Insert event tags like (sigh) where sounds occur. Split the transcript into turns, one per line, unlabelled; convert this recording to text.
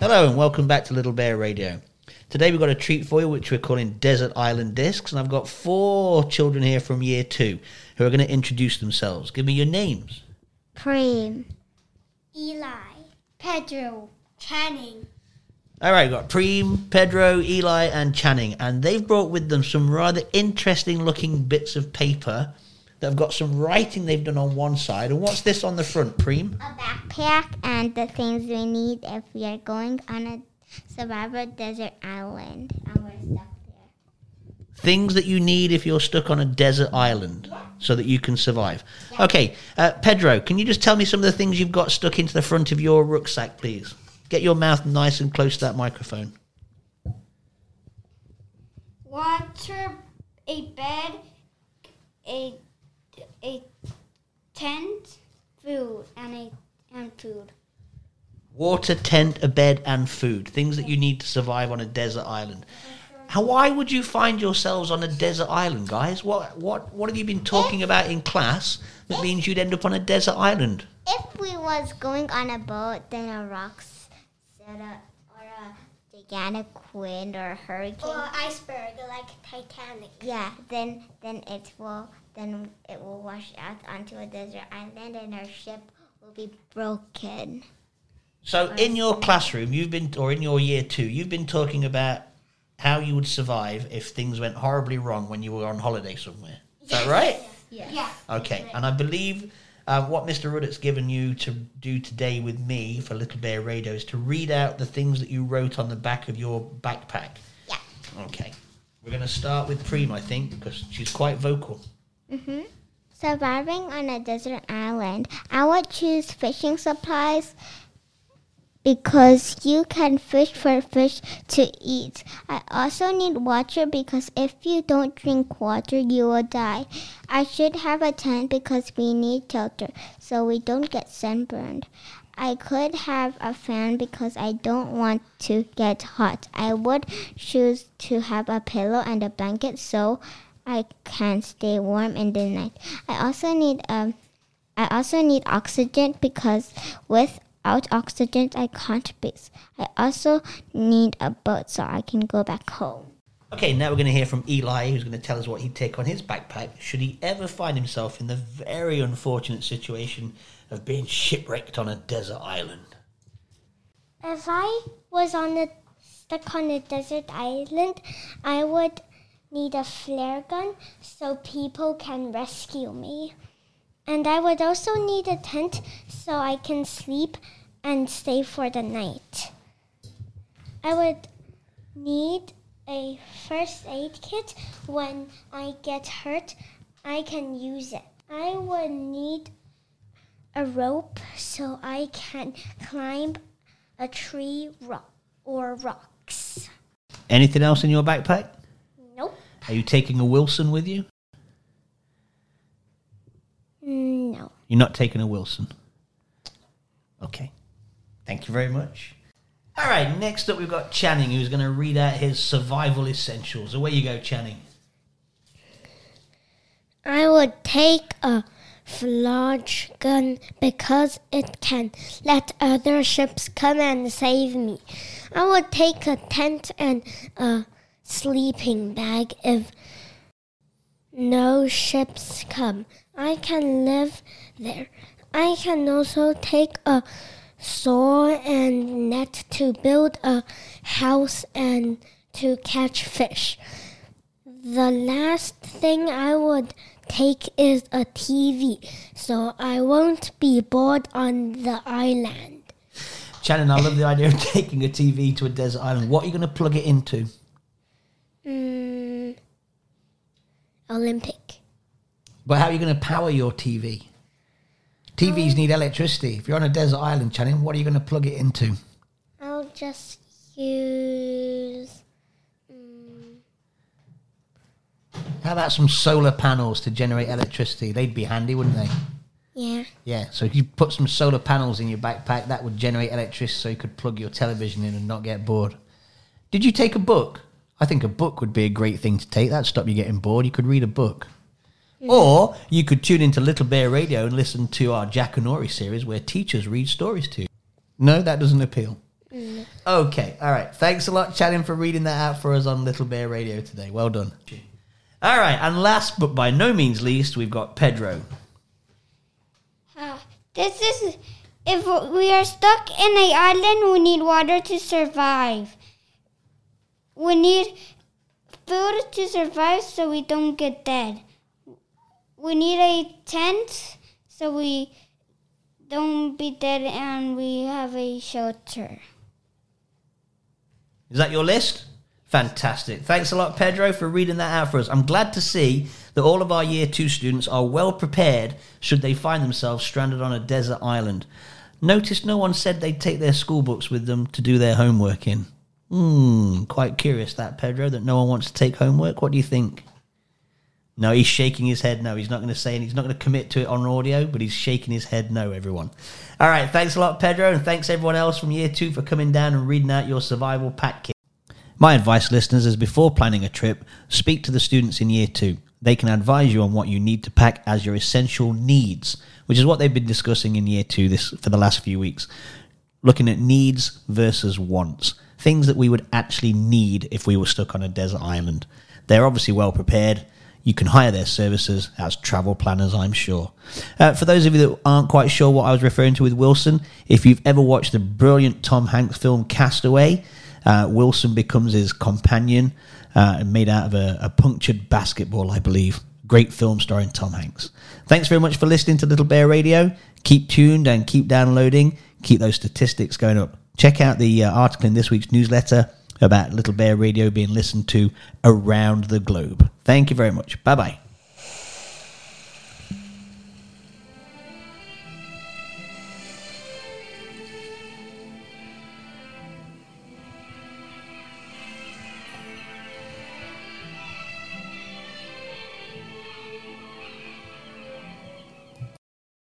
Hello and welcome back to Little Bear Radio. Today we've got a treat for you which we're calling Desert Island Discs and I've got four children here from year two who are going to introduce themselves. Give me your names.
Preem.
Eli, Pedro, Channing,
All right, we've got Preem, Pedro, Eli, and Channing, and they've brought with them some rather interesting looking bits of paper that have got some writing they've done on one side. And what's this on the front, Preem?
A backpack and the things we need if we are going on a survivor desert island and we're stuck there.
Things that you need if you're stuck on a desert island so that you can survive. Okay, uh, Pedro, can you just tell me some of the things you've got stuck into the front of your rucksack, please? Get your mouth nice and close to that microphone.
water, a bed, a a tent, food, and a and food.
Water, tent, a bed, and food. Things that you need to survive on a desert island. How, why would you find yourselves on a desert island, guys? What, what, what have you been talking about in class that means you'd end up on a desert island?
If we was going on a boat, then a rock set up or a gigantic wind or a hurricane.
Or iceberg like Titanic.
yeah, then then it will then it will wash out onto a desert island and our ship will be broken.
So, in your classroom, you've been, or in your year two, you've been talking about how you would survive if things went horribly wrong when you were on holiday somewhere. Is that right?
Yeah.
Okay. And I believe uh, what Mr. Ruddock's given you to do today with me for Little Bear Radio is to read out the things that you wrote on the back of your backpack.
Yeah.
Okay. We're going to start with Preem, I think, because she's quite vocal.
Mm-hmm. Surviving on a desert island, I would choose fishing supplies because you can fish for fish to eat. I also need water because if you don't drink water, you will die. I should have a tent because we need shelter so we don't get sunburned. I could have a fan because I don't want to get hot. I would choose to have a pillow and a blanket so I can stay warm in the night. I also need um I also need oxygen because without oxygen I can't breathe. I also need a boat so I can go back home.
Okay, now we're going to hear from Eli, who's going to tell us what he'd take on his backpack should he ever find himself in the very unfortunate situation of being shipwrecked on a desert island.
If I was on a stuck on a desert island, I would need a flare gun so people can rescue me. And I would also need a tent so I can sleep and stay for the night. I would need a first aid kit when I get hurt. I can use it. I would need a rope so I can climb a tree rock or rocks.
Anything else in your backpack? Are you taking a Wilson with you?
No.
You're not taking a Wilson. Okay. Thank you very much. All right, next up we've got Channing, who's going to read out his survival essentials. Away you go, Channing.
I would take a flash gun because it can let other ships come and save me. I would take a tent and a sleeping bag if no ships come. I can live there. I can also take a saw and net to build a house and to catch fish. The last thing I would take is a TV so I won't be bored on the island.
Channing, I love the idea of (laughs) taking a TV to a desert island. What are you going to plug it into?
Mm, Olympic.
But how are you going to power your TV? TVs need electricity. If you're on a desert island, Channing, what are you going to plug it into?
I'll just use. mm,
How about some solar panels to generate electricity? They'd be handy, wouldn't they?
Yeah.
Yeah, so if you put some solar panels in your backpack, that would generate electricity so you could plug your television in and not get bored. Did you take a book? I think a book would be a great thing to take. That'd stop you getting bored. You could read a book. Or you could tune into Little Bear Radio and listen to our Jackanory series where teachers read stories to you. No, that doesn't appeal. Okay, all right. Thanks a lot, Channing, for reading that out for us on Little Bear Radio today. Well done. All right, and last but by no means least, we've got Pedro.
Uh, this is if we are stuck in an island, we need water to survive. We need food to survive so we don't get dead. We need a tent so we don't be dead and we have a shelter.
Is that your list? Fantastic. Thanks a lot, Pedro, for reading that out for us. I'm glad to see that all of our year two students are well prepared should they find themselves stranded on a desert island. Notice no one said they'd take their school books with them to do their homework in. Hmm, quite curious that, Pedro, that no one wants to take homework. What do you think? No, he's shaking his head no. He's not going to say, and he's not going to commit to it on audio, but he's shaking his head no, everyone. All right, thanks a lot, Pedro, and thanks everyone else from year two for coming down and reading out your survival pack kit. My advice, listeners, is before planning a trip, speak to the students in year two. They can advise you on what you need to pack as your essential needs, which is what they've been discussing in year two this for the last few weeks. Looking at needs versus wants, things that we would actually need if we were stuck on a desert island. They're obviously well prepared. You can hire their services as travel planners, I'm sure. Uh, for those of you that aren't quite sure what I was referring to with Wilson, if you've ever watched the brilliant Tom Hanks film Castaway, uh, Wilson becomes his companion, uh, made out of a, a punctured basketball, I believe. Great film starring Tom Hanks. Thanks very much for listening to Little Bear Radio. Keep tuned and keep downloading. Keep those statistics going up. Check out the uh, article in this week's newsletter about Little Bear Radio being listened to around the globe. Thank you very much. Bye bye.